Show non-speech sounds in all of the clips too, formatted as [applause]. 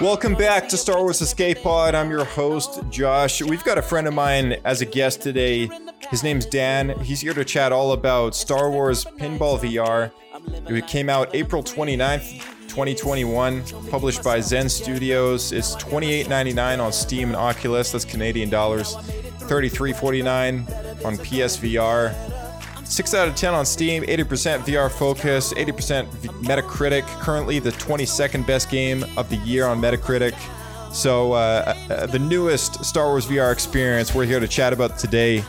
Welcome back to Star Wars Escape Pod. I'm your host, Josh. We've got a friend of mine as a guest today. His name's Dan. He's here to chat all about Star Wars Pinball VR. It came out April 29th, 2021, published by Zen Studios. It's $28.99 on Steam and Oculus. That's Canadian dollars. $33.49 on PSVR. 6 out of 10 on Steam, 80% VR focus, 80% v- Metacritic. Currently the 22nd best game of the year on Metacritic. So, uh, uh, the newest Star Wars VR experience we're here to chat about today,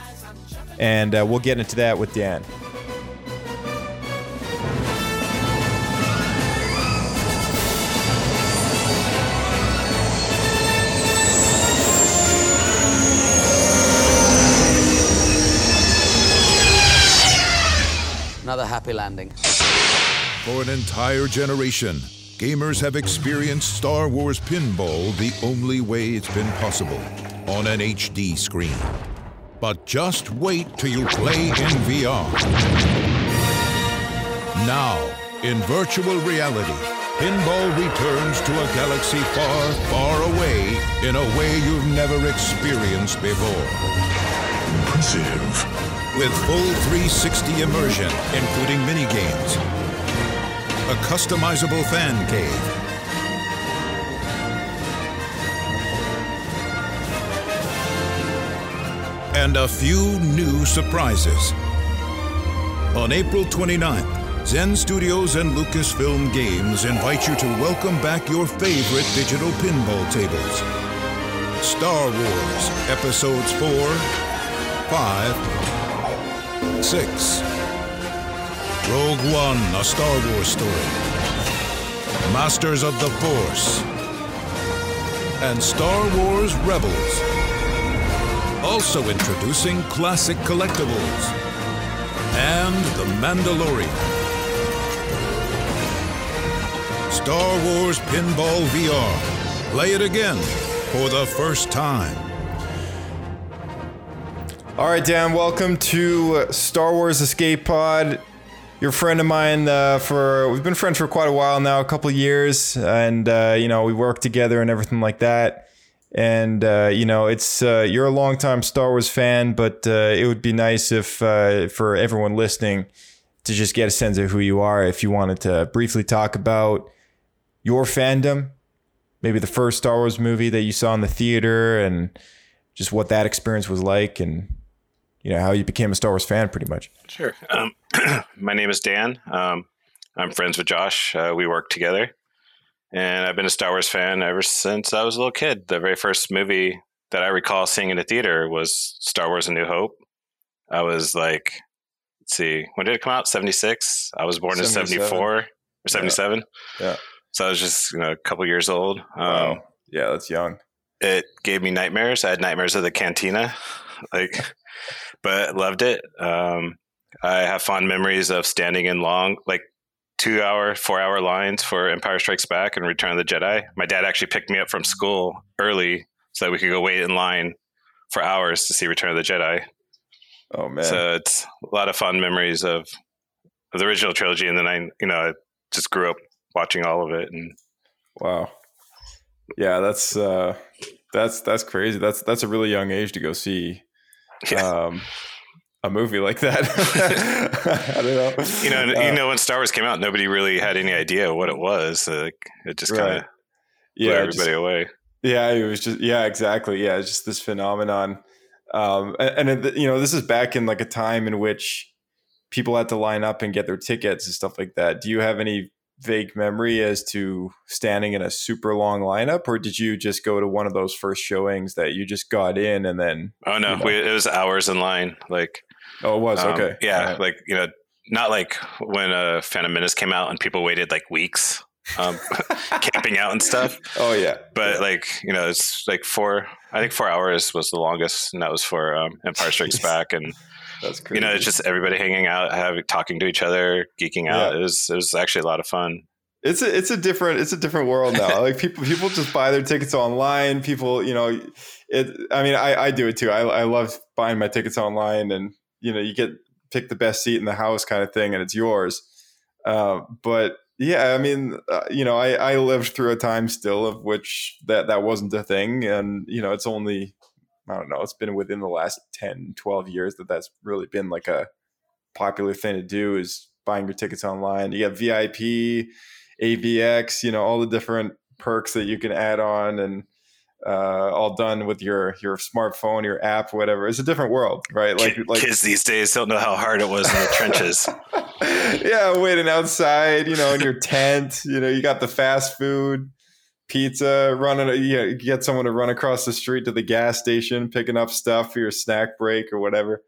and uh, we'll get into that with Dan. Happy landing. For an entire generation, gamers have experienced Star Wars Pinball the only way it's been possible on an HD screen. But just wait till you play in VR. Now, in virtual reality, pinball returns to a galaxy far, far away in a way you've never experienced before. Impressive. With full 360 immersion, including mini games, a customizable fan cave, and a few new surprises. On April 29th, Zen Studios and Lucasfilm Games invite you to welcome back your favorite digital pinball tables. Star Wars Episodes 4, 5, 6. Rogue One, a Star Wars story. Masters of the Force. And Star Wars Rebels. Also introducing classic collectibles. And The Mandalorian. Star Wars Pinball VR. Play it again for the first time. All right, Dan, welcome to Star Wars Escape Pod. You're a friend of mine uh, for we've been friends for quite a while now, a couple years, and uh, you know we work together and everything like that. And uh, you know it's uh, you're a longtime Star Wars fan, but uh, it would be nice if uh, for everyone listening to just get a sense of who you are. If you wanted to briefly talk about your fandom, maybe the first Star Wars movie that you saw in the theater, and just what that experience was like, and you know how you became a Star Wars fan, pretty much. Sure. Um, [clears throat] my name is Dan. Um, I'm friends with Josh. Uh, we work together. And I've been a Star Wars fan ever since I was a little kid. The very first movie that I recall seeing in a theater was Star Wars A New Hope. I was like, let's see, when did it come out? 76? I was born in 74 or 77. Yeah. So I was just you know, a couple years old. Um, Wow. yeah, that's young. it gave me nightmares. I had nightmares of the cantina, [laughs] like, but loved it. Um, I have fond memories of standing in long, like two hour, four hour lines for Empire Strikes Back and Return of the Jedi. My dad actually picked me up from school early so that we could go wait in line for hours to see Return of the Jedi. Oh man. So it's a lot of fond memories of, of the original trilogy, and then I, you know, I just grew up watching all of it, and wow. Yeah, that's uh that's that's crazy. That's that's a really young age to go see [laughs] yeah. um a movie like that. [laughs] I don't know. you know, Uh, you know, when Star Wars came out, nobody really had any idea what it was. Like, it just kind of blew yeah, everybody just- away. Yeah, it was just yeah, exactly. Yeah, it's just this phenomenon. Um, and, and it, you know, this is back in like a time in which people had to line up and get their tickets and stuff like that. Do you have any vague memory as to standing in a super long lineup, or did you just go to one of those first showings that you just got in and then? Oh no, you know. we, it was hours in line. Like, Oh, it was um, okay. yeah, right. like you know, not like when uh, Phantom Menace came out and people waited like weeks um, [laughs] [laughs] camping out and stuff. Oh yeah, But Yeah. like you know, it's like four. I think four hours was the longest, and that was for um, Empire Strikes [laughs] Back. And that's crazy. you know, it's just everybody hanging out, having talking to each other, geeking out. Yeah. It was it was actually a lot of fun. it's a it's a different it's a different world now. [laughs] like people people just buy their tickets online. People, you know, it. I mean, I I do it too. I I love buying my tickets online, and you know, you get pick the best seat in the house kind of thing, and it's yours. Uh, but yeah, I mean, uh, you know, I I lived through a time still of which that that wasn't a thing, and you know, it's only I don't know, it's been within the last 10, 12 years that that's really been like a popular thing to do is buying your tickets online. You get VIP, AVX, you know, all the different perks that you can add on and uh, all done with your your smartphone, your app, whatever. It's a different world, right? Like Ki- like Kids these days don't know how hard it was in the [laughs] trenches. yeah, waiting outside, you know, in your tent. You know, you got the fast food, pizza, running. You, know, get someone to run across the street to the gas station, picking up stuff for your snack break or whatever.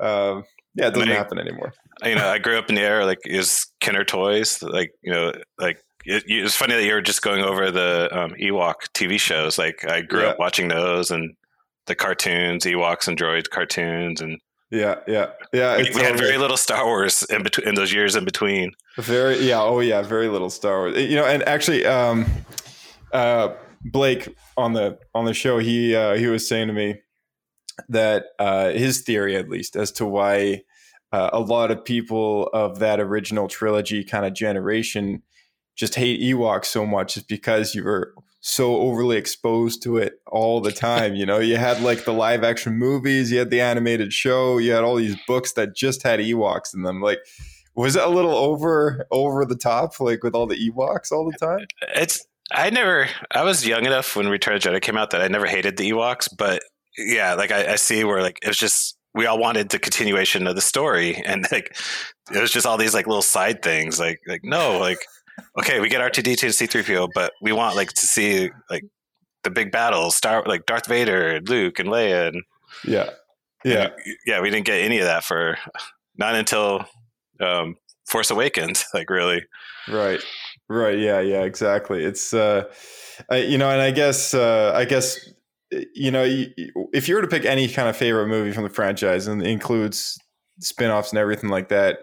Um, yeah, it doesn't Right. happen anymore. you know, I grew up in the era like was Kenner toys, like you know, like it, it was funny that you were just going over the um, Ewok TV shows. Like I grew Yeah. up watching those and the cartoons, Ewoks and droid cartoons, and Yeah, yeah, yeah. we, we had very little Star Wars in between in those years in between. Very yeah, oh yeah, very little Star Wars. You know, and actually, um, uh, Blake on the on the show, he uh, he was saying to me that uh, his theory, at least, as to why uh, a lot of people of that original trilogy kind of generation just hate Ewoks so much is because you were so overly exposed to it all the time. You know, you had like the live action movies, you had the animated show, you had all these books that just had Ewoks in them. Like, was it a little over over the top, like with all the Ewoks all the time? It's I never I was young enough when Return of Jedi came out that I never hated the Ewoks, but yeah, like I, I see where like it was just we all wanted the continuation of the story, [laughs] and like it was just all these like little side things. Like like no, like okay, we get R two D two and C three PO, but we want like to see like the big battles, Star like Darth Vader, and Luke, and Leia, and Yeah, yeah, and, yeah, we didn't get any of that for not until um, Force Awakens. [laughs] Like really, right, right. Yeah, yeah, exactly. It's uh, I, you know, and I guess uh, I guess you know, if you were to pick any kind of favorite movie from the franchise and includes spin-offs and everything like that,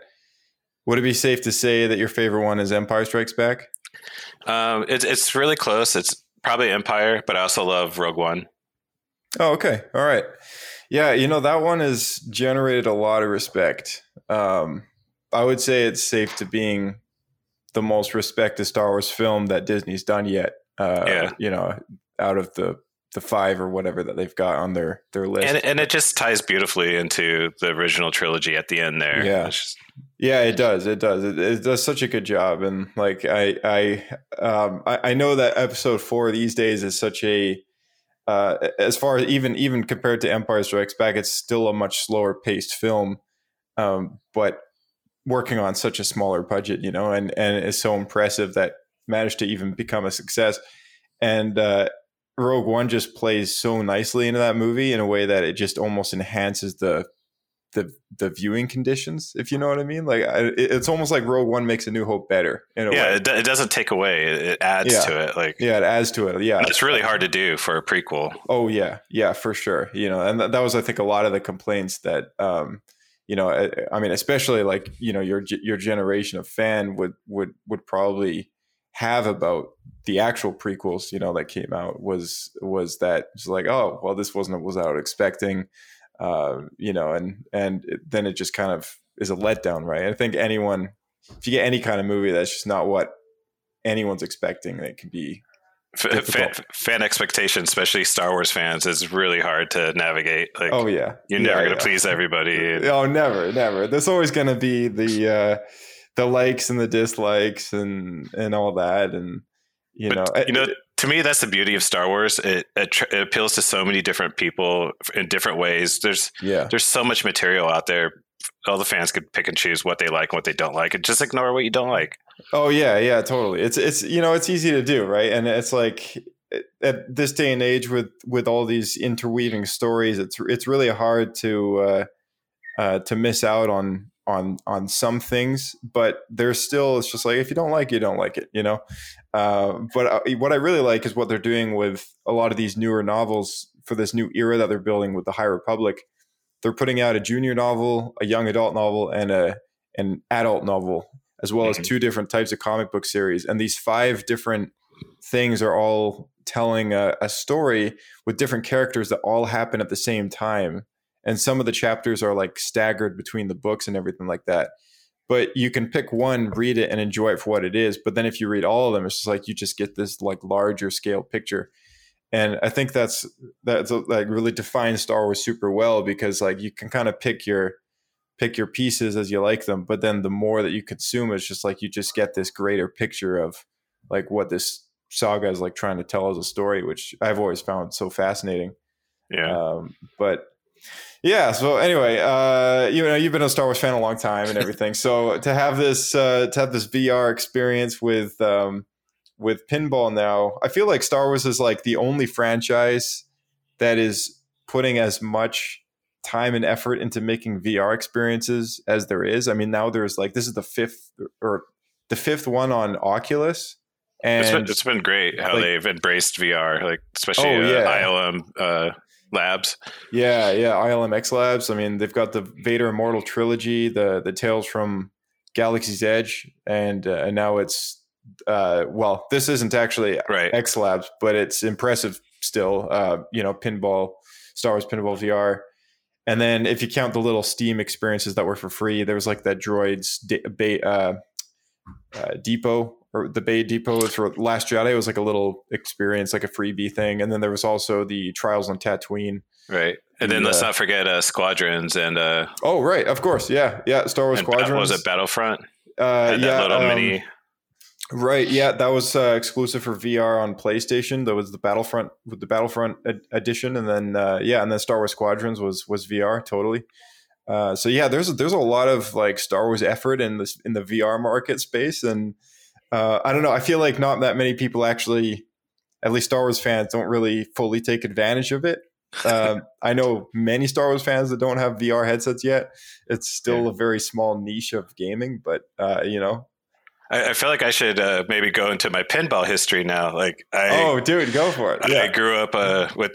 would it be safe to say that your favorite one is Empire Strikes Back? um, it's it's really close. It's probably Empire, but I also love Rogue One. Oh, okay. All right. Yeah, you know, that one has generated a lot of respect. Um, I would say it's safe to being the most respected Star Wars film that Disney's done yet. Uh, Yeah. You know, out of the the five or whatever that they've got on their their list. and and it just ties beautifully into the original trilogy at the end there. Yeah. Just- Yeah, it does. It does. It, it does such a good job, and like I, I, um, I, I know that episode four these days is such a, uh, as far as even even compared to Empire Strikes Back, it's still a much slower paced film, um, but working on such a smaller budget, you know, and and it's so impressive that managed to even become a success, and uh, Rogue One just plays so nicely into that movie in a way that it just almost enhances the the the viewing conditions, if you know what I mean. Like I, it's almost like Rogue One makes A New Hope better in a yeah, way. it, it doesn't take away; it, it adds Yeah. to it. Like Yeah, it adds to it. Yeah, it's really hard to do for a prequel. Oh yeah, yeah, for sure. You know, and that, that was I think a lot of the complaints that um, you know, I, I mean, especially like you know your your generation of fan would would would probably have about the actual prequels, you know, that came out was was that like, oh, well, this wasn't what I was expecting, uh, you know, and and it, then it just kind of is a letdown, right? I think anyone, if you get any kind of movie that's just not what anyone's expecting, it can be F- fan, fan expectations, especially Star Wars fans, is really hard to navigate. Like oh yeah, you're Yeah, never going yeah. to please everybody. [laughs] Oh, never, never. There's always going to be the uh, the likes and the dislikes and and all that, and you But, know, you know, to me, that's the beauty of Star Wars. It, it, it appeals to so many different people in different ways. There's yeah, there's so much material out there. All the fans could pick and choose what they like and what they don't like, and just ignore what you don't like. oh yeah, yeah, totally. It's it's you know, it's easy to do, right? And it's like at this day and age with with all these interweaving stories, it's it's really hard to uh, uh, to miss out on on on some things, but there's still it's just like if you don't like it, you don't like it, you know. Uh, but uh, what I really like is what they're doing with a lot of these newer novels for this new era that they're building with the High Republic. They're putting out a junior novel, a young adult novel, and a an adult novel, as well Mhm. as two different types of comic book series. And these five different things are all telling a, a story with different characters that all happen at the same time. And some of the chapters are like staggered between the books and everything like that. But you can pick one, read it, and enjoy it for what it is. But then if you read all of them, it's just like you just get this like larger scale picture. And I think that's that's like really defines Star Wars super well because like you can kind of pick your pick your pieces as you like them, but then the more that you consume, it's just like you just get this greater picture of like what this saga is like trying to tell as a story, which I've always found so fascinating. Yeah. Um, but yeah, so anyway, uh, you know, you've been a Star Wars fan a long time and everything. so to have this uh, to have this VR experience with um, with pinball now, I feel like Star Wars is like the only franchise that is putting as much time and effort into making VR experiences as there is. I mean, now there's like this is the fifth or the fifth one on Oculus, and it's been, it's been great how like- they've embraced VR, like especially Oh, uh. ILM uh, Labs. Yeah, yeah, ILM X Labs. I mean, they've got the Vader Immortal trilogy, the the Tales from Galaxy's Edge, and uh, and now it's uh, well, this isn't actually Right. X Labs, but it's impressive still. Uh, you know, pinball, Star Wars Pinball VR. And then if you count the little Steam experiences that were for free, there was like that Droids de- ba- uh, uh, Depot or the Bay Depot was for Last Jedi. It was like a little experience, like a freebie thing. And then there was also the Trials on Tatooine. Right. And then let's uh, not forget uh, Squadrons and uh, Oh, right, of course, yeah, yeah. Star Wars Squadrons. was it Battlefront? Uh, yeah, that little um, mini. Right, yeah, that was uh, exclusive for VR on PlayStation. That was the Battlefront with the Battlefront ed- edition, and then uh, yeah, and then Star Wars Squadrons was was VR totally. Uh, so yeah, there's there's a lot of like Star Wars effort in this in the VR market space, and uh, I don't know. I feel like not that many people actually, at least Star Wars fans, don't really fully take advantage of it. [laughs] Um, I know many Star Wars fans that don't have VR headsets yet. It's still a very small niche of gaming, but uh, you know, I, I feel like I should uh, maybe go into my pinball history now. Like I, oh, dude, go for it. I Yeah. grew up uh, with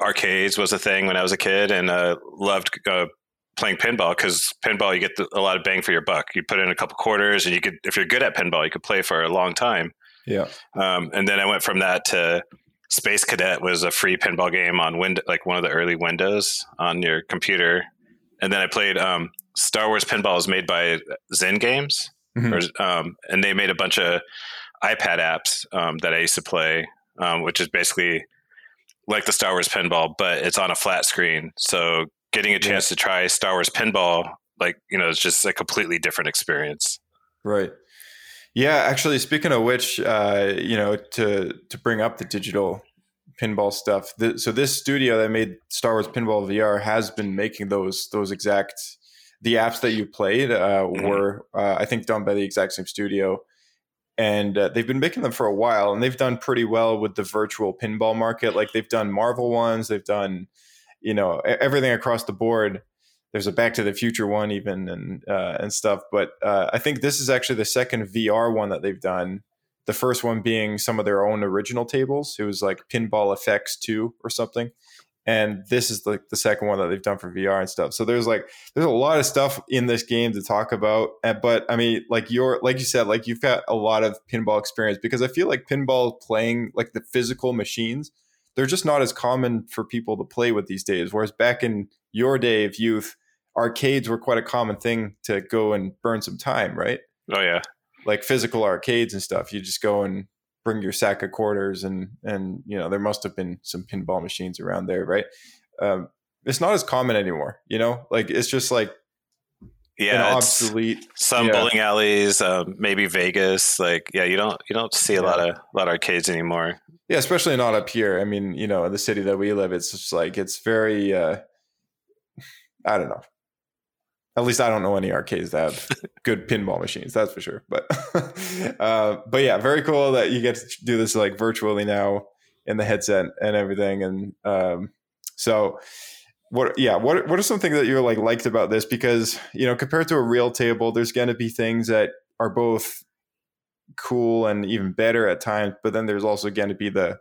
arcades was a thing when I was a kid, and uh, loved uh, playing pinball because pinball you get the, a lot of bang for your buck. You put in a couple quarters, and you could, if you're good at pinball, you could play for a long time. Yeah. Um, and then I went from that to Space Cadet was a free pinball game on Wind, like one of the early Windows on your computer. And then I played um, Star Wars Pinball is made by Zen Games, Mhm. or, um, and they made a bunch of iPad apps um, that I used to play, um, which is basically like the Star Wars Pinball, but it's on a flat screen. So getting a chance to try Star Wars Pinball, like you know, it's just a completely different experience. Right. Yeah, actually, speaking of which, uh, you know, to to bring up the digital pinball stuff. th so this studio that made Star Wars Pinball VR has been making those those exact the apps that you played uh, Mhm. were uh, I think done by the exact same studio, and uh, they've been making them for a while, and they've done pretty well with the virtual pinball market. Like they've done Marvel ones, they've done you know everything across the board there's a Back to the Future one even and uh, and stuff. But uh, I think this is actually the second VR one that they've done. The first one being some of their own original tables. It was like Pinball Effects Two or something, and this is like the second one that they've done for VR and stuff. So there's like there's a lot of stuff in this game to talk about. Uh, But I mean, like you're like you said, like you've got a lot of pinball experience because I feel like pinball playing like the physical machines. They're just not as common for people to play with these days. Whereas back in your day of youth, arcades were quite a common thing to go and burn some time, right? Oh yeah, Like physical arcades and stuff. You just go and bring your sack of quarters and and you know there must have been some pinball machines around there, right? Um, it's not as common anymore, you know. Like it's just like yeah. an obsolete. some Yeah. bowling alleys, um, maybe Vegas. Like, yeah, you don't you don't see a lot of a lot of arcades anymore. Yeah, especially not up here. I mean, you know, in the city that we live, it's just like it's very. uh I don't know. At least I don't know any arcades that have good pinball machines. That's for sure. But, [laughs] uh, but yeah, very cool that you get to do this like virtually now in the headset and everything. And um, so, what yeah what what are some things that you're like liked about this because you know compared to a real table there's going to be things that are both cool and even better at times but then there's also going to be the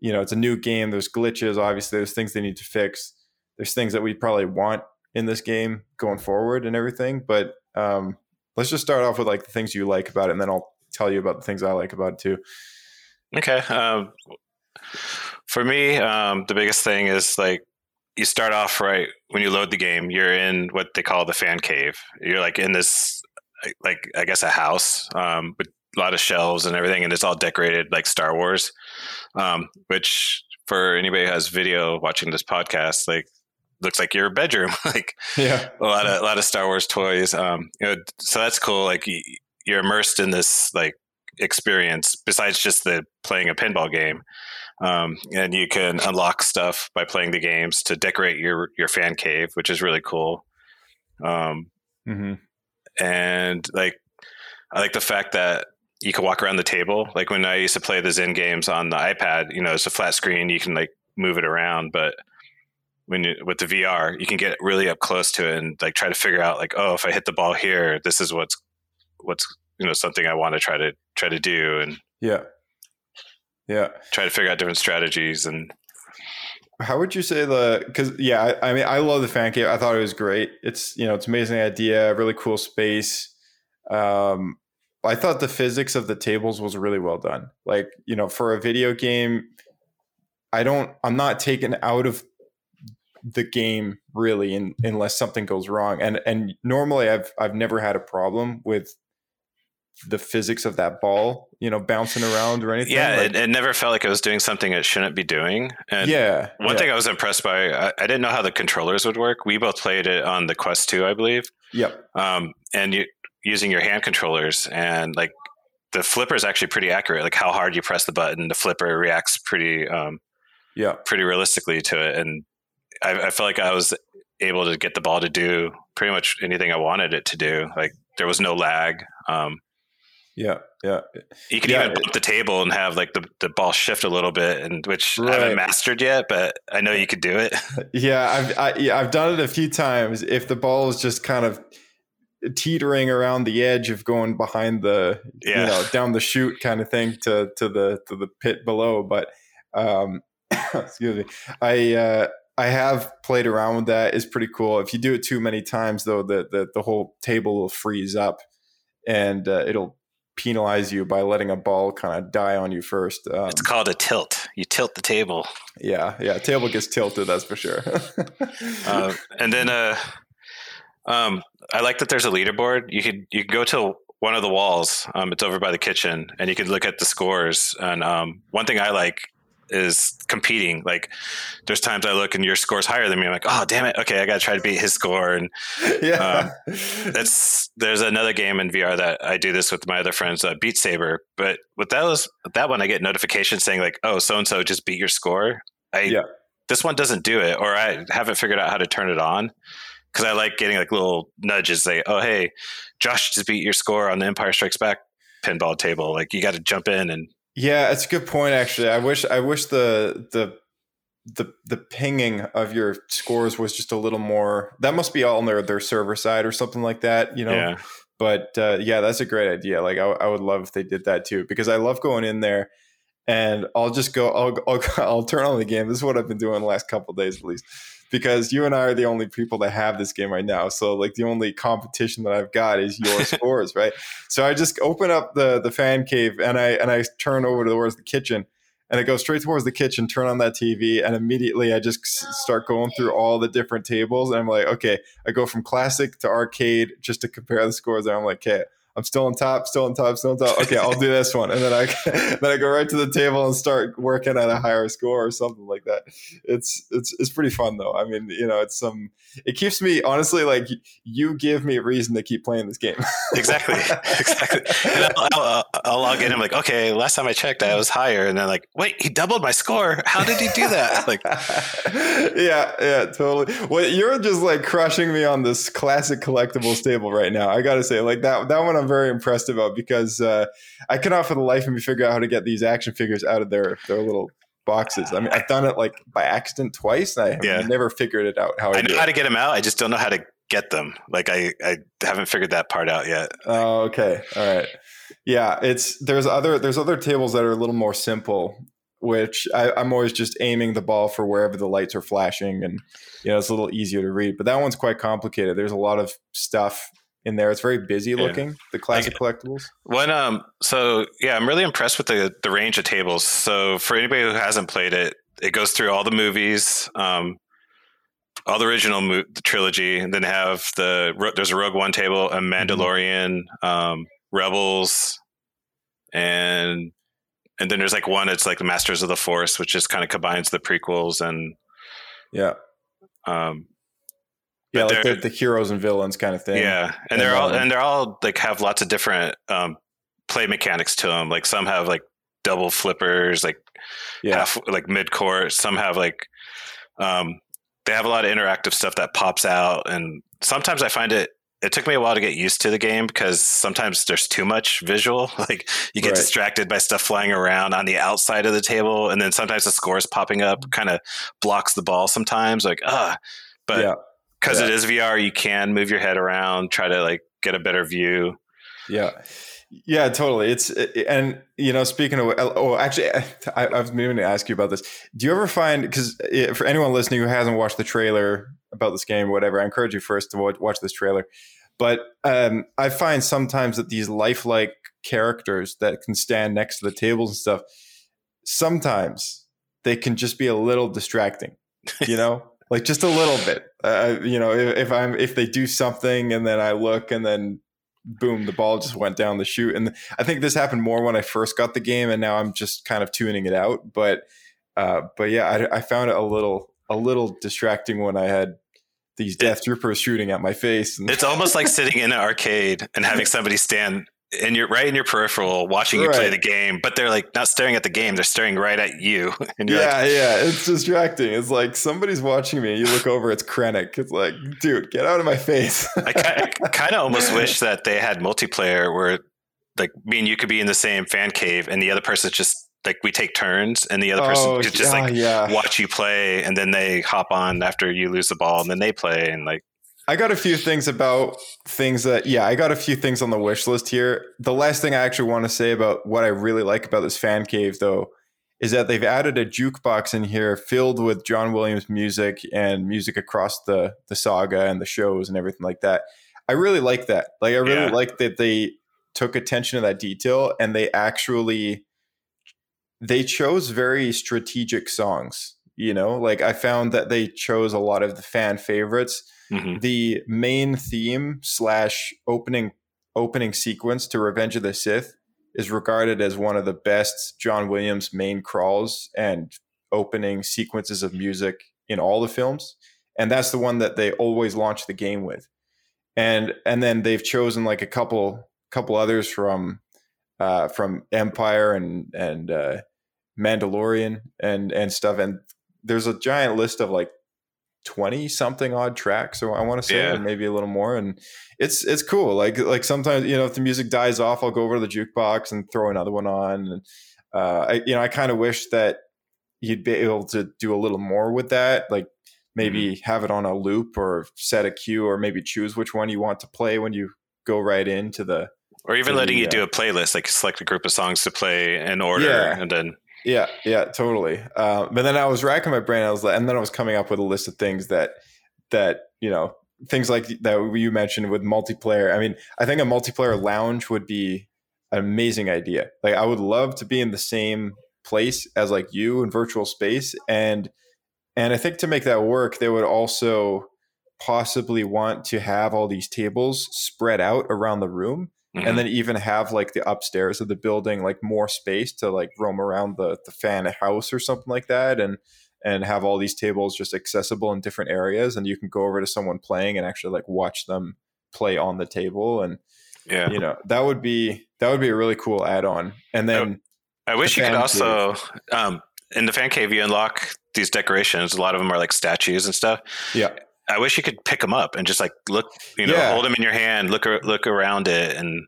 you know it's a new game there's glitches obviously there's things they need to fix there's things that we probably want in this game going forward and everything but um let's just start off with like the things you like about it and then i'll tell you about the things i like about it too Okay. Um, for me, um, the biggest thing is like you start off right when you load the game. You're in what they call the fan cave. You're like in this, like I guess a house um, with a lot of shelves and everything, and it's all decorated like Star Wars. Um, which for anybody who has video watching this podcast, like looks like your bedroom. [laughs] like yeah a lot of a lot of Star Wars toys. Um, you know, so that's cool. Like you're immersed in this like experience besides just the playing a pinball game. Um, and you can unlock stuff by playing the games to decorate your your fan cave, which is really cool. Um, mm-hmm. and like I like the fact that you can walk around the table. Like when I used to play the Zen games on the iPad, you know, it's a flat screen, you can like move it around, but when you, with the VR, you can get really up close to it and like try to figure out like, oh, if I hit the ball here, this is what's what's you know something I want to try to try to do and yeah. Yeah. try to figure out different strategies and how would you say the because yeah I, I, mean i love the fan cave. I thought it was great. It's you know it's amazing idea really cool space. Um i thought the physics of the tables was really well done. Like you know for a video game i don't i'm not taken out of the game really in, unless something goes wrong and and normally i've i've never had a problem with the physics of that ball, you know, bouncing around or anything. Yeah, like, it, it, never felt like it was doing something it shouldn't be doing. And yeah, one yeah. thing I was impressed by, I, I, didn't know how the controllers would work. We both played it on the Quest 2, I believe. Yep. Um, and you using your hand controllers and like the flipper is actually pretty accurate. Like how hard you press the button, the flipper reacts pretty, um, yeah, pretty realistically to it. And I, I felt like I was able to get the ball to do pretty much anything I wanted it to do. Like there was no lag. Um, yeah, yeah. You can yeah, even bump the table and have like the, the ball shift a little bit, and which right. I haven't mastered yet, but I know you could do it. [laughs] Yeah, I've I, yeah, I've done it a few times. If the ball is just kind of teetering around the edge of going behind the yeah. you know down the chute kind of thing to to the to the pit below, but um, [coughs] excuse me, I. Uh, I have played around with that. It's pretty cool. If you do it too many times, though, the the, the whole table will freeze up, and uh, it'll penalize you by letting a ball kind of die on you first. Um, it's called a tilt. You tilt the table. Yeah, yeah. Table gets tilted. That's for sure. [laughs] uh, and then, uh, um, I like that there's a leaderboard. You could you could go to one of the walls. Um, it's over by the kitchen, and you could look at the scores. And um, one thing I like is competing. Like there's times I look and your score's higher than me. I'm like, oh damn it. Okay, I gotta try to beat his score. And [laughs] yeah, um, that's there's another game in VR that I do this with my other friends, uh, Beat Saber. But with those that one, I get notifications saying like, oh, so and so just beat your score. I yeah. this one doesn't do it, or I haven't figured out how to turn it on. Because I like getting like little nudges, say, "Oh, hey, Josh just beat your score on the Empire Strikes Back pinball table." Like you got to jump in and yeah, it's a good point. Actually, I wish I wish the the the the pinging of your scores was just a little more. That must be all on their their server side or something like that. You know. Yeah. But uh, yeah, that's a great idea. Like I, I would love if they did that too, because I love going in there and I'll just go. I'll, I'll [laughs] I'll turn on the game. This is what I've been doing the last couple days at least because you and I are the only people that have this game right now. So like the only competition that I've got is your [laughs] scores, right? So I just open up the the fan cave and I and I turn over towards the kitchen and I go straight towards the kitchen, turn on that TV, and immediately I just start going through all the different tables. And I'm like, okay, I go from classic to arcade just to compare the scores. And I'm like, okay, I'm still on top, still on top, still on top. Okay, I'll do this one, and then I [laughs] then I go right to the table and start working at a higher score or something like that. It's it's it's pretty fun though. I mean, you know, it's some um, it keeps me honestly like you give me a reason to keep playing this game. [laughs] exactly, exactly. And I'll, I'll, I'll, log in. I'm like, okay, last time I checked, I was higher, and then like, wait, he doubled my score. How did he do that? Like, [laughs] yeah, yeah, totally. Well, you're just like crushing me on this classic collectibles table right now. I got to say, like that that one. I'm very impressed about because uh, I cannot for the life of me figure out how to get these action figures out of their their little boxes. I mean, I've done it like by accident twice, and I Yeah. never figured it out how I, I do know how to get them out. I just don't know how to get them. Like I, I haven't figured that part out yet. Oh, okay. All right. Yeah, it's there's other there's other tables that are a little more simple, which I, I'm always just aiming the ball for wherever the lights are flashing, and you know it's a little easier to read. But that one's quite complicated. There's a lot of stuff in there. It's very busy Yeah. looking. The classic collectibles. One, um, so yeah, I'm really impressed with the the range of tables. So for anybody who hasn't played it, it goes through all the movies, um, all the original mo- the trilogy, and then have the there's a Rogue One table, a Mandalorian, um, Rebels, and and then there's like one it's like the Masters of the Force, which just kind of combines the prequels and Yeah, um, yeah, like the, the heroes and villains kind of thing. Yeah, and And, they're all and they're all like have lots of different um, play mechanics to them. Like some have like double flippers, like yeah, half like mid court. Some have like um, they have a lot of interactive stuff that pops out, and sometimes I find it. It took me a while to get used to the game because sometimes there's too much visual. [laughs] Like you get Right. distracted by stuff flying around on the outside of the table, and then sometimes the scores popping up kind of blocks the ball. Sometimes like ah, but yeah, because Yeah. it is VR, you can move your head around, try to like get a better view. yeah. Yeah, totally. It's and you know, speaking of oh, actually, I, I was meaning to ask you about this. Do you ever find because for anyone listening who hasn't watched the trailer about this game, whatever, I encourage you first to watch, watch this trailer. But um, I find sometimes that these lifelike characters that can stand next to the tables and stuff, sometimes they can just be a little distracting. You [laughs] know, like just a little bit. Uh, you know, if, if I'm if they do something and then I look and then boom, the ball just went down the chute. And I think this happened more when I first got the game, and now I'm just kind of tuning it out. But uh, but yeah, I, I found it a little a little distracting when I had these death troopers shooting at my face. It's almost like sitting in an arcade and having somebody stand in your right in your peripheral watching you play the game, but they're like not staring at the game; they're staring right at you. [laughs] And you're yeah, like, yeah, it's distracting. It's like somebody's watching me. You look over, it's Krennic. It's like, dude, get out of my face. [laughs] I kind of almost wish that they had multiplayer where like me and you could be in the same fan cave, and the other person's just like we take turns, and the other person Oh, could just yeah, like yeah. watch you play, and then they hop on after you lose the ball, and then they play, and like I got a few things about things that, yeah, I got a few things on the wish list here. The last thing I actually want to say about what I really like about this fan cave, though, is that they've added a jukebox in here filled with John Williams music and music across the the saga and the shows and everything like that. I really like that. Like, I really Yeah. like that they took attention to that detail and they actually they chose very strategic songs. You know, like I found that they chose a lot of the fan favorites mhm. the main theme slash opening opening sequence to Revenge of the Sith is regarded as one of the best John Williams main crawls and opening sequences of music in all the films, and that's the one that they always launch the game with. And and then they've chosen like a couple couple others from uh, from Empire and and uh, Mandalorian and and stuff. And there's a giant list of like 20 something odd tracks or I want to say Yeah. maybe a little more and it's it's cool like like sometimes you know if the music dies off I'll go over to the jukebox and throw another one on and uh I you know I kind of wish that you'd be able to do a little more with that like maybe Mm-hmm. have it on a loop or set a cue or maybe choose which one you want to play when you go right into the or even letting the, you do uh, a playlist, like select a group of songs to play in order, Yeah. and then Yeah, yeah, totally. Uh, but then I was racking my brain. I was like, and then I was coming up with a list of things that that you know things like that you mentioned with multiplayer. I mean, I think a multiplayer lounge would be an amazing idea. Like, I would love to be in the same place as like you in virtual space, and and I think to make that work, they would also possibly want to have all these tables spread out around the room mhm. and then even have like the upstairs of the building like more space to like roam around the the fan house or something like that and and have all these tables just accessible in different areas and you can go over to someone playing and actually like watch them play on the table and yeah. you know that would be that would be a really cool add-on and then I wish the you could also um, in the fan cave you unlock these decorations. A lot of them are like statues and stuff. yeah I wish you could pick them up and just like look, you know, Yeah. hold them in your hand, look look around it, and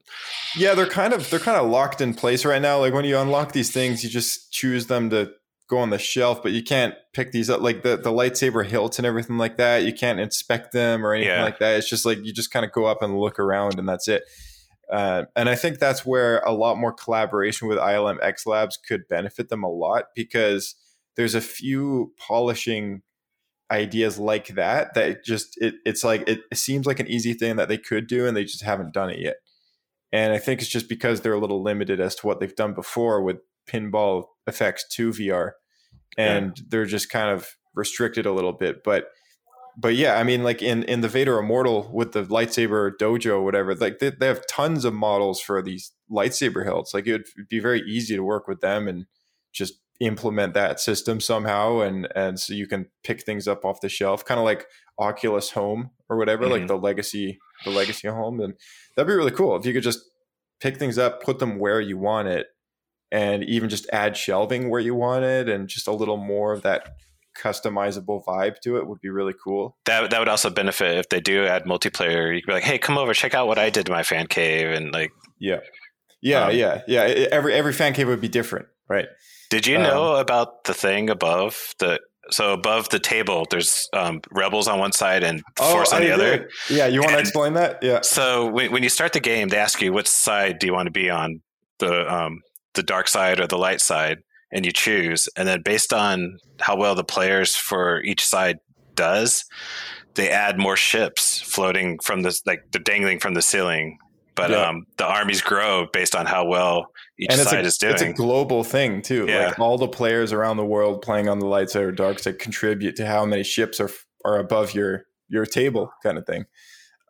yeah they're kind of they're kind of locked in place right now like when you unlock these things you just choose them to go on the shelf, but you can't pick these up like the the lightsaber hilts and everything like that. You can't inspect them or anything Yeah. like that. It's just like you just kind of go up and look around, and that's it. Uh, and I think that's where a lot more collaboration with ILM X Labs could benefit them a lot because there's a few polishing ideas like that that just it, it's like it, it seems like an easy thing that they could do and they just haven't done it yet. And i think it's just because they're a little limited as to what they've done before with pinball effects to vr and they're just kind of restricted a little bit. But but yeah i mean like in in the vader immortal with the lightsaber dojo or whatever like they, they have tons of models for these lightsaber hilts. Like it would be very easy to work with them and just implement that system somehow and and so you can pick things up off the shelf kind of like oculus home or whatever like Mhm. the legacy the legacy home and that'd be really cool if you could just pick things up put them where you want it and even just add shelving where you want it and just a little more of that customizable vibe to it would be really cool That that would also benefit if they do add multiplayer. You could be like, hey, come over, check out what I did to my fan cave, and like, yeah yeah Um, yeah yeah every every fan cave would be different right did you Um, know about the thing above the? So above the table, there's um, rebels on one side and force on Oh, I the other. yeah you want to explain that yeah So when, when you start the game, they ask you which side do you want to be on the um, the dark side or the light side, and you choose. And then based on how well the players for each side does, they add more ships floating from this, like they're dangling from the ceiling. But Yeah. um, the armies grow based on how well each and side a, is doing. it's a global thing too. Yeah. Like all the players around the world playing on the light side or dark side contribute to how many ships are are above your your table, kind of thing.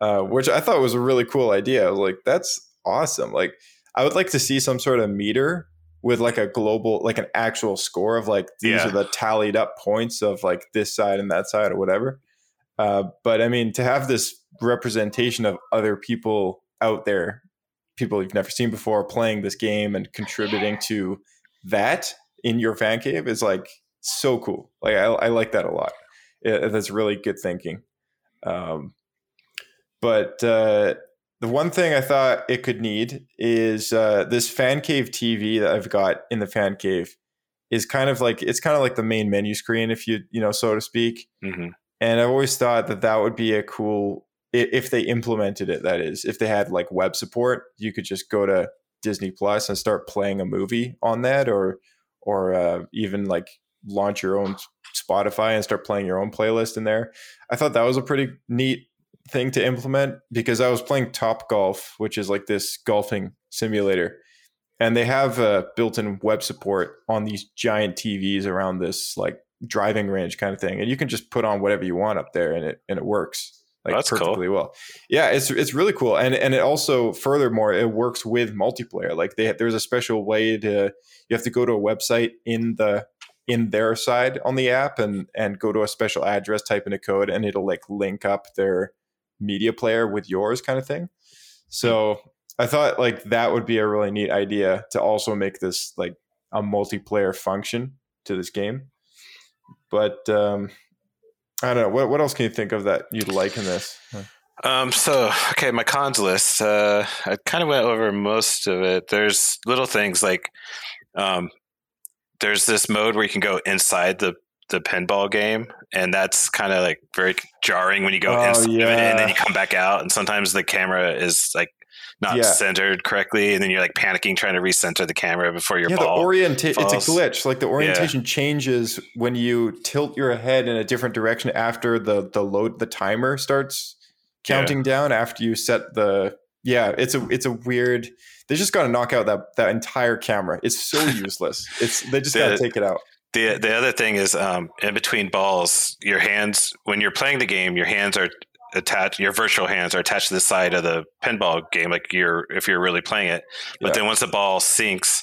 Uh, which I thought was a really cool idea. I was like, that's awesome. Like, I would like to see some sort of meter with like a global, like an actual score of like these Yeah. are the tallied up points of like this side and that side or whatever. Uh, but I mean, to have this representation of other people out there, people you've never seen before, playing this game and contributing to that in your fan cave is like so cool. Like I, I like that a lot. It, that's really good thinking. Um, but uh, the one thing I thought it could need is uh, this fan cave TV that I've got in the fan cave is kind of like it's kind of like the main menu screen, if you you know so to speak. hmm And I've always thought that that would be a cool i- if they implemented it. That is, if they had like web support, you could just go to Disney Plus and start playing a movie on that, or or uh, even like launch your own Spotify and start playing your own playlist in there. I thought that was a pretty neat thing to implement because I was playing Top Golf, which is like this golfing simulator, and they have uh, built-in web support on these giant TVs around this like driving range kind of thing, and you can just put on whatever you want up there, and it and it works like That's cool. perfectly well. Yeah, it's it's really cool, and and it also furthermore it works with multiplayer. Like they there's a special way to you have to go to a website in the in their side on the app and and go to a special address, type in a code, and it'll like link up their media player with yours, kind of thing. So I thought like that would be a really neat idea to also make this like a multiplayer function to this game. But um, I don't know what what else can you think of that you'd like in this? Um, so okay, my cons list. Uh, I kind of went over most of it. There's little things like, um, there's this mode where you can go inside the the pinball game, and that's kind of like very jarring when you go Oh, inside it, and then you come back out, and sometimes the camera is like not Yeah. centered correctly, and then you're like panicking trying to recenter the camera before your yeah, the ball. orientation it's a glitch. Like the orientation changes when you tilt your head in a different direction after the the load the timer starts counting down after you set the yeah, it's a it's a weird they just got to knock out that that entire camera. It's so [laughs] useless. It's they just got to take it out. The the other thing is um, in between balls, your hands when you're playing the game, your hands are attached. Your virtual hands are attached to the side of the pinball game, like you're if you're really playing it. But Yeah. then once the ball sinks,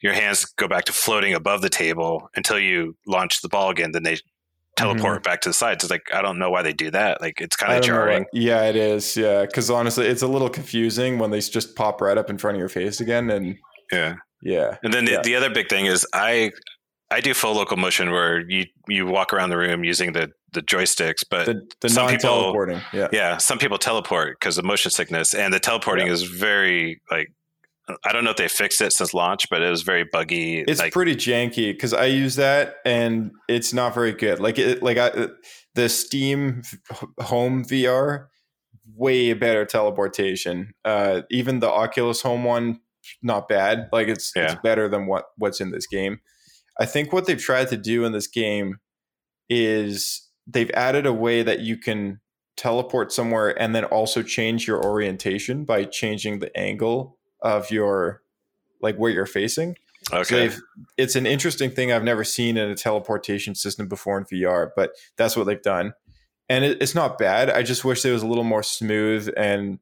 your hands go back to floating above the table until you launch the ball again. Then they teleport back to the sides. It's like I don't know why they do that. Like it's kind Mm-hmm. Of jarring. what- yeah, it is. Yeah, because honestly, it's a little confusing when they just pop right up in front of your face again. And Yeah. yeah, And then the, Yeah. the other big thing is I I do full locomotion where you you walk around the room using the the joysticks, but the the some people- teleporting. Yeah, yeah some people teleport because of motion sickness and the teleporting Yeah. is very like I don't know if they fixed it since launch, but it was very buggy. It's like, pretty janky because I use that and it's not very good. Like it, like I, the Steam Home VR, way better teleportation. Uh, even the Oculus Home one, not bad. Like it's Yeah. it's better than what what's in this game. I think what they've tried to do in this game is they've added a way that you can teleport somewhere and then also change your orientation by changing the angle of your like where you're facing. Okay. they've, it's an interesting thing I've never seen in a teleportation system before in VR, but that's what they've done, and it, it's not bad. I just wish it was a little more smooth and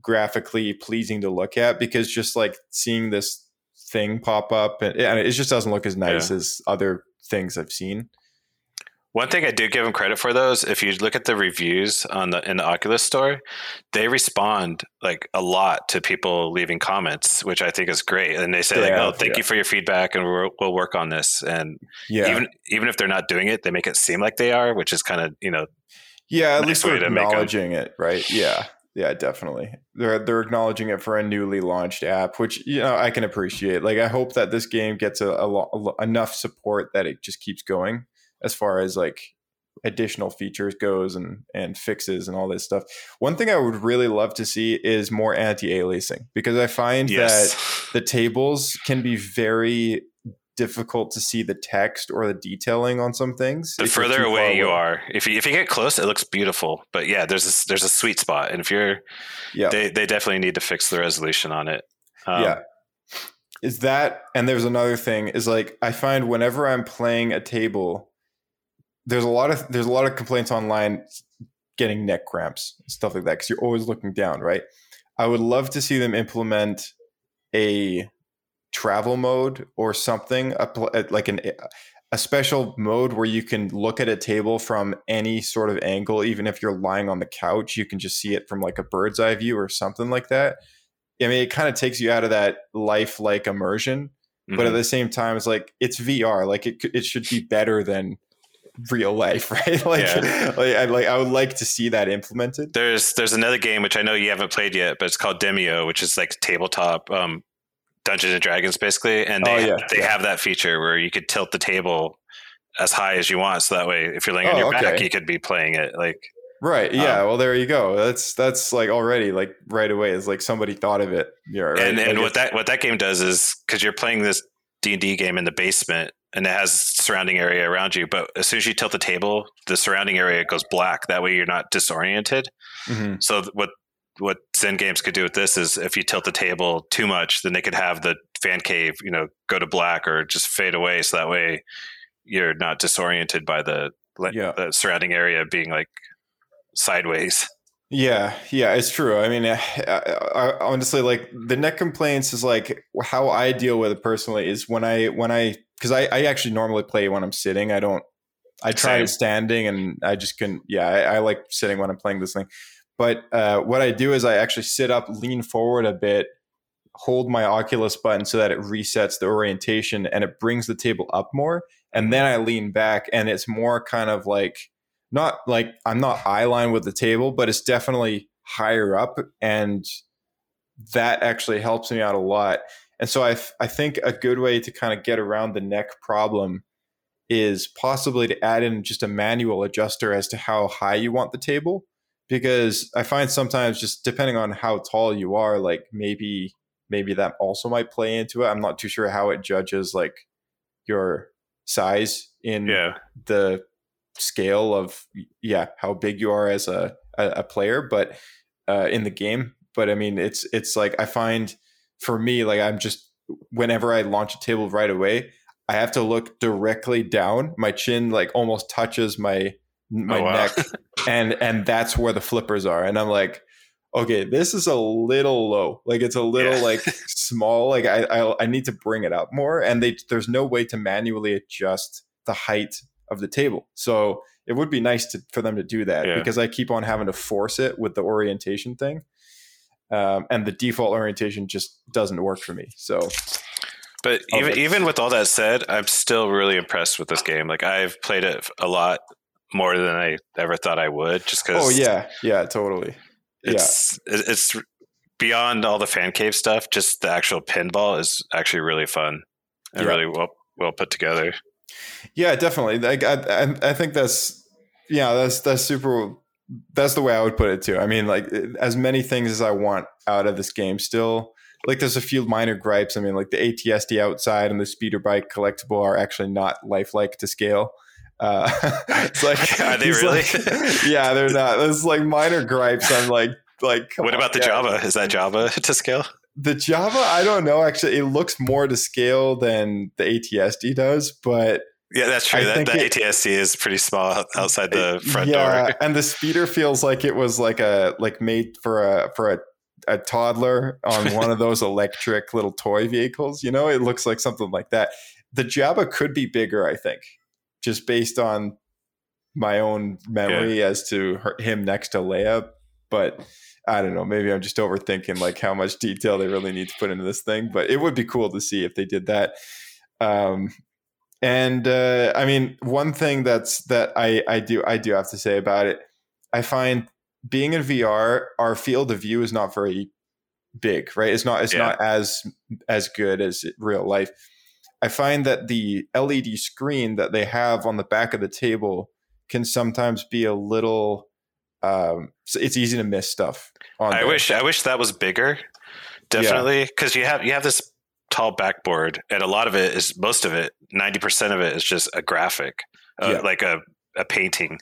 graphically pleasing to look at because just like seeing this thing pop up and, and it just doesn't look as nice Yeah. as other things I've seen. One thing I do give them credit for those, if you look at the reviews on the in the Oculus store, they respond like a lot to people leaving comments, which I think is great. And they say like, "Oh, thank yeah. you for your feedback, and we'll, we'll work on this." And Yeah, even even if they're not doing it, they make it seem like they are, which is kind of you know yeah. At nice least to acknowledging it, right? Yeah, yeah, definitely. They're they're acknowledging it for a newly launched app, which you know I can appreciate. Like I hope that this game gets a, a, a enough support that it just keeps going as far as like additional features goes and and fixes and all this stuff. One thing I would really love to see is more anti-aliasing because I find that the tables can be very difficult to see the text or the detailing on some things. the further far away you are, if you if you get close, it looks beautiful. But yeah, there's a, there's a sweet spot, and if you're Yeah. they they definitely need to fix the resolution on it. Um, yeah. Is that and there's another thing is like I find whenever I'm playing a table, there's a lot of there's a lot of complaints online getting neck cramps stuff like that because you're always looking down, right? I would love to see them implement a travel mode or something, a, like an a special mode where you can look at a table from any sort of angle, even if you're lying on the couch, you can just see it from like a bird's eye view or something like that. I mean, it kind of takes you out of that lifelike immersion, but at mhm. the same time, it's like it's VR. Like it, it should be better than real life, [laughs] right? like, Yeah. like, I like I would like to see that implemented. There's there's another game which I know you haven't played yet, but it's called Demeo, which is like tabletop um, Dungeons and Dragons basically, and they Oh, yeah, they yeah. have that feature where you could tilt the table as high as you want, so that way if you're laying on Oh, your back, you could be playing it like Right. Yeah. Um, well, there you go. That's that's like already like right away. It's like somebody thought of it. Yeah. Right? and and what that what that game does is because you're playing this D and D game in the basement and it has surrounding area around you, but as soon as you tilt the table, the surrounding area goes black. That way you're not disoriented. Mhm. So what what Zen games could do with this is if you tilt the table too much, then they could have the fan cave, you know, go to black or just fade away. So that way you're not disoriented by the, Yeah. the surrounding area being like sideways. Yeah, yeah, it's true. I mean, eh, I, I, I- honestly, like the neck complaints is like how I deal with it personally is when I when I because I, I actually normally play when I'm sitting. I don't. I tried standing and I just couldn't. Yeah, I, I like sitting when I'm playing this thing. But uh, what I do is I actually sit up, lean forward a bit, hold my Oculus button so that it resets the orientation and it brings the table up more. And then I lean back and it's more kind of like not like I'm not eye line with the table, but it's definitely higher up, and that actually helps me out a lot. And so I I think a good way to kind of get around the neck problem is possibly to add in just a manual adjuster as to how high you want the table, because I find sometimes just depending on how tall you are, like maybe maybe that also might play into it. I'm not too sure how it judges like your size in Yeah. the scale of yeah how big you are as a a, a player but uh in the game but i mean it's it's like i find for me like i'm just whenever i launch a table right away i have to look directly down my chin like almost touches my my Oh, wow. neck [laughs] and and that's where the flippers are and i'm like okay this is a little low like it's a little Yeah. like [laughs] small like I, I i need to bring it up more and they there's no way to manually adjust the height of the table so it would be nice to, for them to do that Yeah. because i keep on having to force it with the orientation thing um, and the default orientation just doesn't work for me so But Oh, even but- even with all that said, I'm still really impressed with this game. Like I've played it a lot more than I ever thought I would, just because. oh yeah yeah totally it's it- it's beyond all the fan cave stuff, just the actual pinball is actually really fun and Yeah. really well well put together. Yeah, definitely. Like I, I, I think that's yeah, that's that's super. That's the way I would put it too. I mean, like as many things as I want out of this game, still. Like there's a few minor gripes. I mean, like the AT-ST outside and the speeder bike collectible are actually not lifelike to scale. Uh, [laughs] it's like [laughs] Are they really? like- [laughs] yeah, they're not. There's like minor gripes. I'm like, like. what on, about the guys. Jawa? Is that Jawa to scale? The Jawa, I don't know. Actually, it looks more to scale than the AT-ST does, but Yeah, that's true. I That, the it- AT-ST is pretty small outside the front yeah, door. and the speeder feels like it was like a like made for a for a, a toddler on one of those electric little toy vehicles. You know, it looks like something like that. The Jawa could be bigger, I think, just based on my own memory as to her, him next to Leia. But I don't know. Maybe I'm just overthinking like how much detail they really need to put into this thing. But it would be cool to see if they did that. Um, and uh, I mean, one thing that's that I I do I do have to say about it, I find being in VR, our field of view is not very big, right? It's not it's Yeah. not as as good as real life. I find that the LED screen that they have on the back of the table can sometimes be a little. Um, it's easy to miss stuff. On I there. wish I wish that was bigger. Definitely, because you have you have this tall backboard, and a lot of it is most of it, ninety percent of it is just a graphic, uh, Yeah. like a a painting.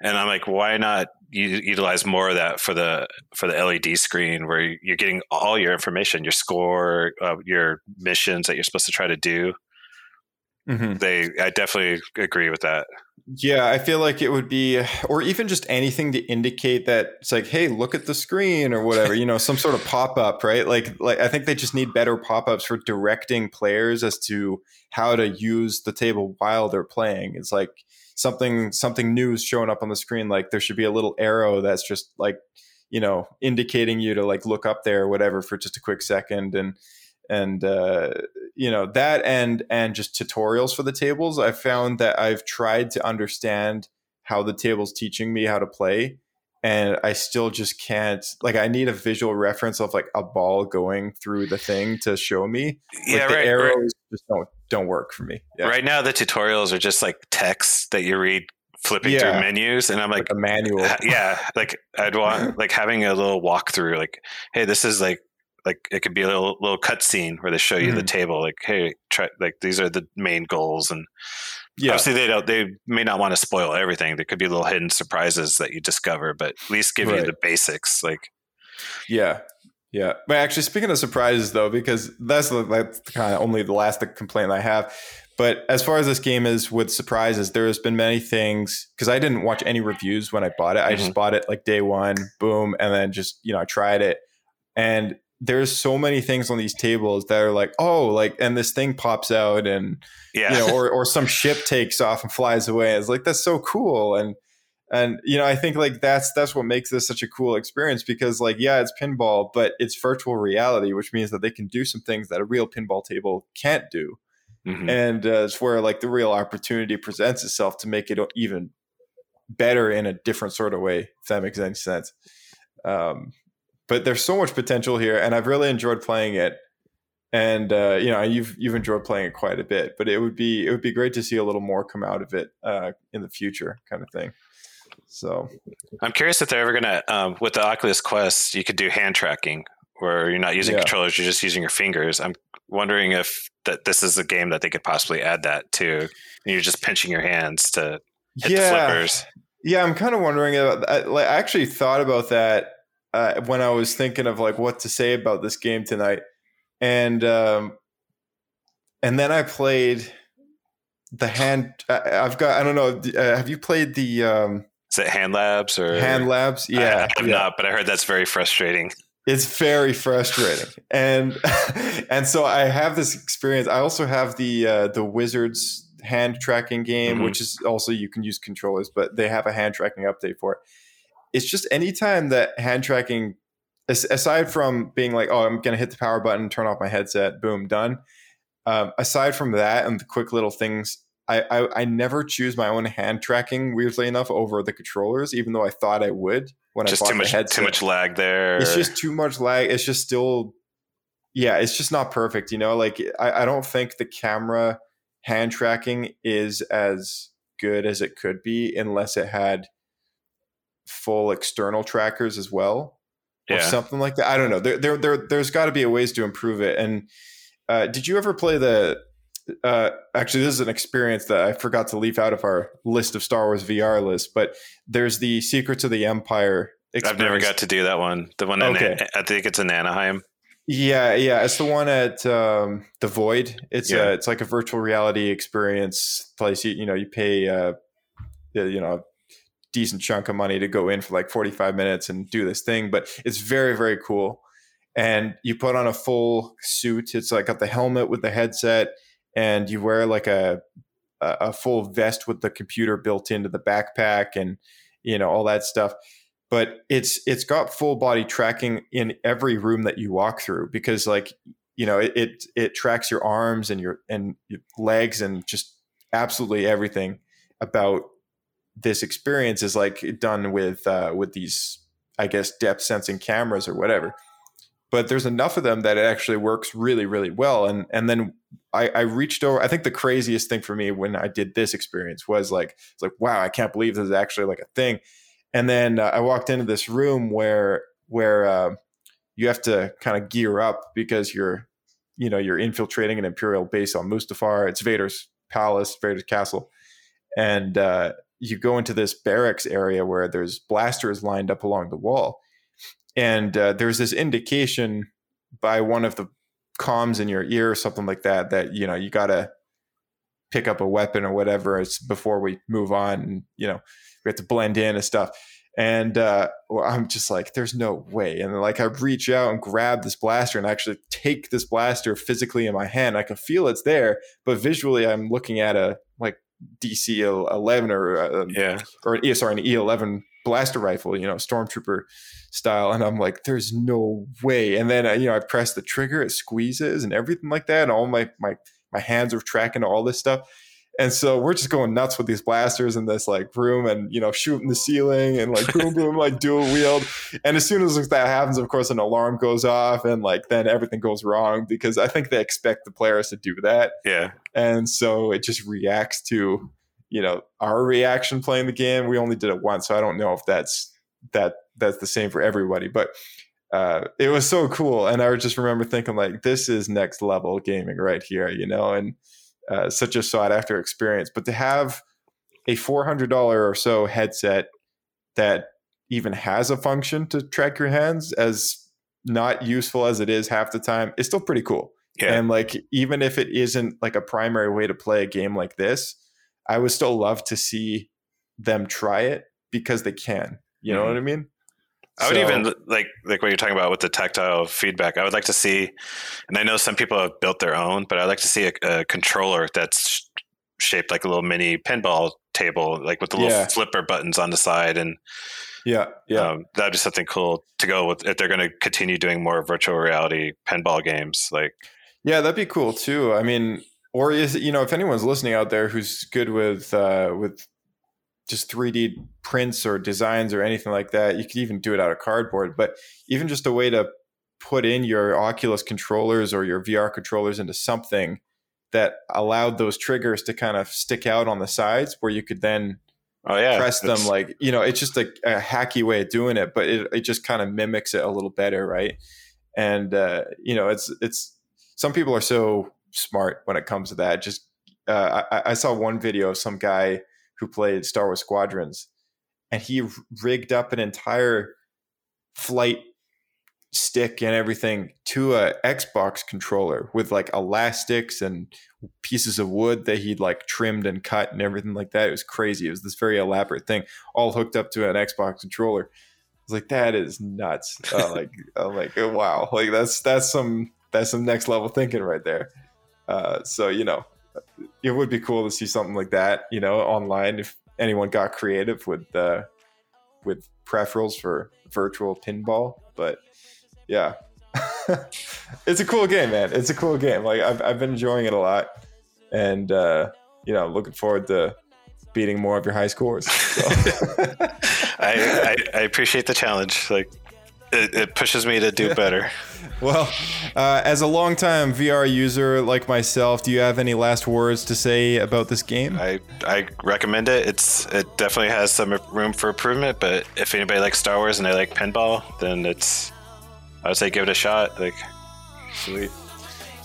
And I'm like, why not u- utilize more of that for the for the LED screen, where you're getting all your information, your score, uh, your missions that you're supposed to try to do. Mhm. They, I definitely agree with that. Yeah, I feel like it would be, or even just anything to indicate that it's like, hey, look at the screen or whatever, you know, some sort of pop up, right? Like, like I think they just need better pop ups for directing players as to how to use the table while they're playing. It's like something something new is showing up on the screen. Like there should be a little arrow that's just like, you know, indicating you to like look up there or whatever for just a quick second and and uh, you know that and and just tutorials for the tables i found that i've tried to understand how the table's teaching me how to play and i still just can't like i need a visual reference of like a ball going through the thing to show me like yeah, the right, arrows right. just don't don't work for me yeah. Right now, the tutorials are just like text that you read flipping Yeah. through menus, and I'm like, like a manual yeah like i'd want [laughs] like having a little walkthrough like hey this is like like it could be a little little cut scene where they show you the Mhm. table like hey try like these are the main goals and yeah obviously they don't they may not want to spoil everything there could be little hidden surprises that you discover but at least give you the basics like Yeah. Yeah. But actually, speaking of surprises, though, because that's, the- that's kind of only the last complaint I have. But as far as this game is with surprises, there has been many things because I didn't watch any reviews when I bought it. I just mm-hmm. bought it like day one, boom, and then just you know I tried it, and there's so many things on these tables that are like, oh, like, and this thing pops out, and yeah you know, or [laughs] or some ship takes off and flies away. It's like that's so cool, and and you know, I think like that's that's what makes this such a cool experience because like yeah, it's pinball, but it's virtual reality, which means that they can do some things that a real pinball table can't do, Mhm. and uh, it's where like the real opportunity presents itself to make it even better in a different sort of way. If that makes any sense. Um, but there's so much potential here, and I've really enjoyed playing it and uh, you know you've you've enjoyed playing it quite a bit but it would be it would be great to see a little more come out of it uh, in the future kind of thing so i'm curious if they're ever gonna um, with the oculus quest you could do hand tracking where you're not using Yeah. controllers you're just using your fingers. I'm wondering if that this is a game that they could possibly add that to. And you're just pinching your hands to hit the yeah. flippers. Yeah i'm kind of wondering about I, like, I actually thought about that uh, when i was thinking of like what to say about this game tonight. And um and then i played the hand I, i've got i don't know uh, have you played the um Is it Hand Labs or hand labs yeah I, have yeah. not, but I heard that's very frustrating. it's very frustrating and [laughs] and so i have this experience i also have the uh, the wizards hand tracking game Mhm. which is also you can use controllers but they have a hand tracking update for it it's just anytime that hand tracking aside from being like oh i'm gonna hit the power button turn off my headset boom done um, aside from that and the quick little things I, I I never choose my own hand tracking. Weirdly enough, over the controllers, even though I thought I would when just I bought too much the headset. too much lag there. It's just too much lag. It's just still, yeah, it's just not perfect. You know, like I, I don't think the camera hand tracking is as good as it could be unless it had full external trackers as well or yeah. something like that. I don't know. There, there, there there's got to be a ways to improve it. And uh, did you ever play the? Uh, actually, this is an experience that I forgot to leave out of our list of Star Wars VR list. But there's the Secrets of the Empire. I've never got to do that one. The one, in Okay. I think it's in Anaheim. Yeah, yeah, it's the one at um, the Void. It's Yeah. uh, it's like a virtual reality experience place. You, you know, you pay uh, you know a decent chunk of money to go in for like forty five minutes and do this thing, but it's very very cool. And you put on a full suit. It's like got the helmet with the headset, and you wear like a a full vest with the computer built into the backpack, and you know all that stuff but it's it's got full body tracking in every room that you walk through because like you know it it, it tracks your arms and your and your legs and just absolutely everything about this experience is like done with uh, with these I guess depth sensing cameras or whatever. But there's enough of them that it actually works really really well. And and then I, I reached over. I think the craziest thing for me when I did this experience was like it's like wow I can't believe this is actually like a thing. And then uh, I walked into this room where where uh, you have to kind of gear up because you're you know you're infiltrating an imperial base on Mustafar. It's Vader's palace, Vader's castle, and uh, you go into this barracks area where there's blasters lined up along the wall, and uh, there's this indication by one of the comms in your ear or something like that that you know you gotta pick up a weapon or whatever it's before we move on and you know we have to blend in and stuff. And uh, well, i'm just like there's no way. And then, like i reach out and grab this blaster and actually take this blaster physically in my hand. I can feel it's there but visually i'm looking at a like dc 11 or uh, Yeah. or an, sorry, an E11 blaster rifle, you know, stormtrooper style. And I'm like, there's no way. And then, uh, you know, I press the trigger, it squeezes and everything like that. And all my, my, my hands are tracking all this stuff. And so we're just going nuts with these blasters in this like room and, you know, shooting the ceiling and like boom, boom, like [laughs] dual wield. And as soon as that happens, of course, an alarm goes off and like then everything goes wrong because I think they expect the players to do that Yeah. and so it just reacts to you know our reaction playing the game we only did it once so i don't know if that's that that's the same for everybody but uh it was so cool and i just remember thinking like this is next level gaming right here you know and uh, such a sought after experience but to have a $400 or so headset that even has a function to track your hands as not useful as it is half the time is still pretty cool Yeah. and like, even if it isn't like a primary way to play a game like this, I would still love to see them try it because they can. You know Mhm. what I mean? I would So- even like like what you're talking about with the tactile feedback. I would like to see, and I know some people have built their own, but I'd like to see a, a controller that's shaped like a little mini pinball table, like with the little Yeah. flipper buttons on the side, and Yeah, yeah, um, that'd be something cool to go with if they're going to continue doing more virtual reality pinball games. Like, yeah. That'd be cool too. I mean, or is it, you know, if anyone's listening out there who's good with uh, with just 3D prints or designs or anything like that, you could even do it out of cardboard. But even just a way to put in your Oculus controllers or your VR controllers into something that allowed those triggers to kind of stick out on the sides where you could then oh yeah, press them it's- like you know it's just a, a hacky way of doing it but it, it just kind of mimics it a little better right and uh, you know it's it's some people are so smart when it comes to that just uh, I, I saw one video of some guy who played star wars squadrons and he rigged up an entire flight stick and everything to a xbox controller with like elastics and pieces of wood that he'd like trimmed and cut and everything like that. It was crazy. It was this very elaborate thing, all hooked up to an Xbox controller. I was like, that is nuts. [laughs] Like, I'm like, wow, like that's that's some that's some next level thinking right there. Uh, so you know, it would be cool to see something like that, you know, online if anyone got creative with uh, with peripherals for virtual pinball. But yeah, [laughs] it's a cool game, man. It's a cool game. Like I've I've been enjoying it a lot, and uh, you know, looking forward to beating more of your high scores. So. [laughs] I, I, I appreciate the challenge. Like, it, it pushes me to do better. [laughs] well, uh, as a longtime VR user like myself, do you have any last words to say about this game? I I recommend it. It's it definitely has some room for improvement, but if anybody likes Star Wars and they like pinball, then it's I would say give it a shot. Like, sweet.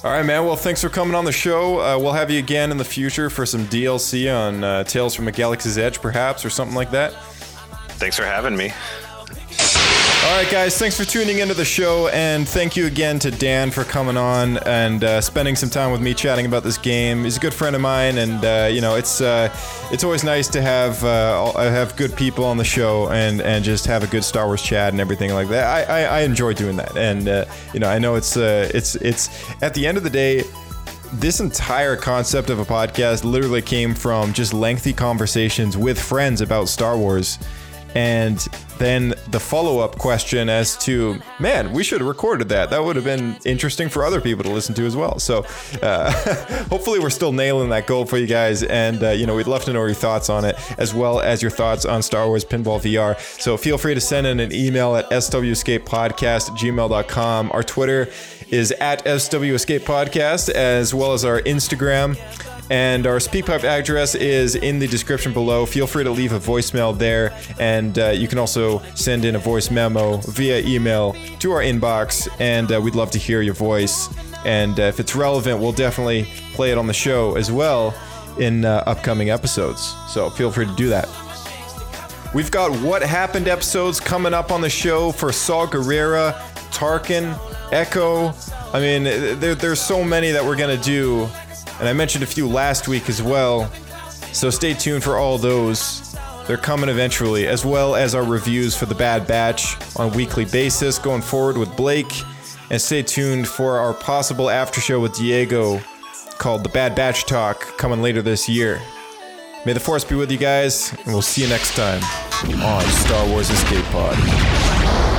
All right, man. Well, thanks for coming on the show. Uh, we'll have you again in the future for some DLC on uh, Tales from a Galaxy's Edge, perhaps, or something like that. Thanks for having me. All right, guys, thanks for tuning into the show, and thank you again to Dan for coming on and uh, spending some time with me chatting about this game. He's a good friend of mine, and uh, you know, it's uh, it's always nice to have uh, have good people on the show and and just have a good Star Wars chat and everything like that. I I, I enjoy doing that, and uh, you know, I know it's uh, it's it's at the end of the day this entire concept of a podcast literally came from just lengthy conversations with friends about Star Wars and then the follow up question as to, man, we should have recorded that. That would have been interesting for other people to listen to as well. So uh, [laughs] hopefully we're still nailing that goal for you guys. And, uh, you know, we'd love to know your thoughts on it, as well as your thoughts on Star Wars Pinball VR. So feel free to send in an email at swescapepodcast gmail.com. Our Twitter is at swescapepodcast, as well as our Instagram and our SpeakPipe address is in the description below. Feel free to leave a voicemail there, and uh, you can also send in a voice memo via email to our inbox, and uh, we'd love to hear your voice. And uh, if it's relevant, we'll definitely play it on the show as well in uh, upcoming episodes. So feel free to do that. We've got What Happened episodes coming up on the show for Saw Gerrera, Tarkin, Echo. I mean, there, there's so many that we're going to do and I mentioned a few last week as well. So stay tuned for all those. They're coming eventually, as well as our reviews for The Bad Batch on weekly basis going forward with Blake. And stay tuned for our possible after show with Diego called The Bad Batch Talk coming later this year. May the Force be with you guys, and we'll see you next time on Star Wars Escape Pod.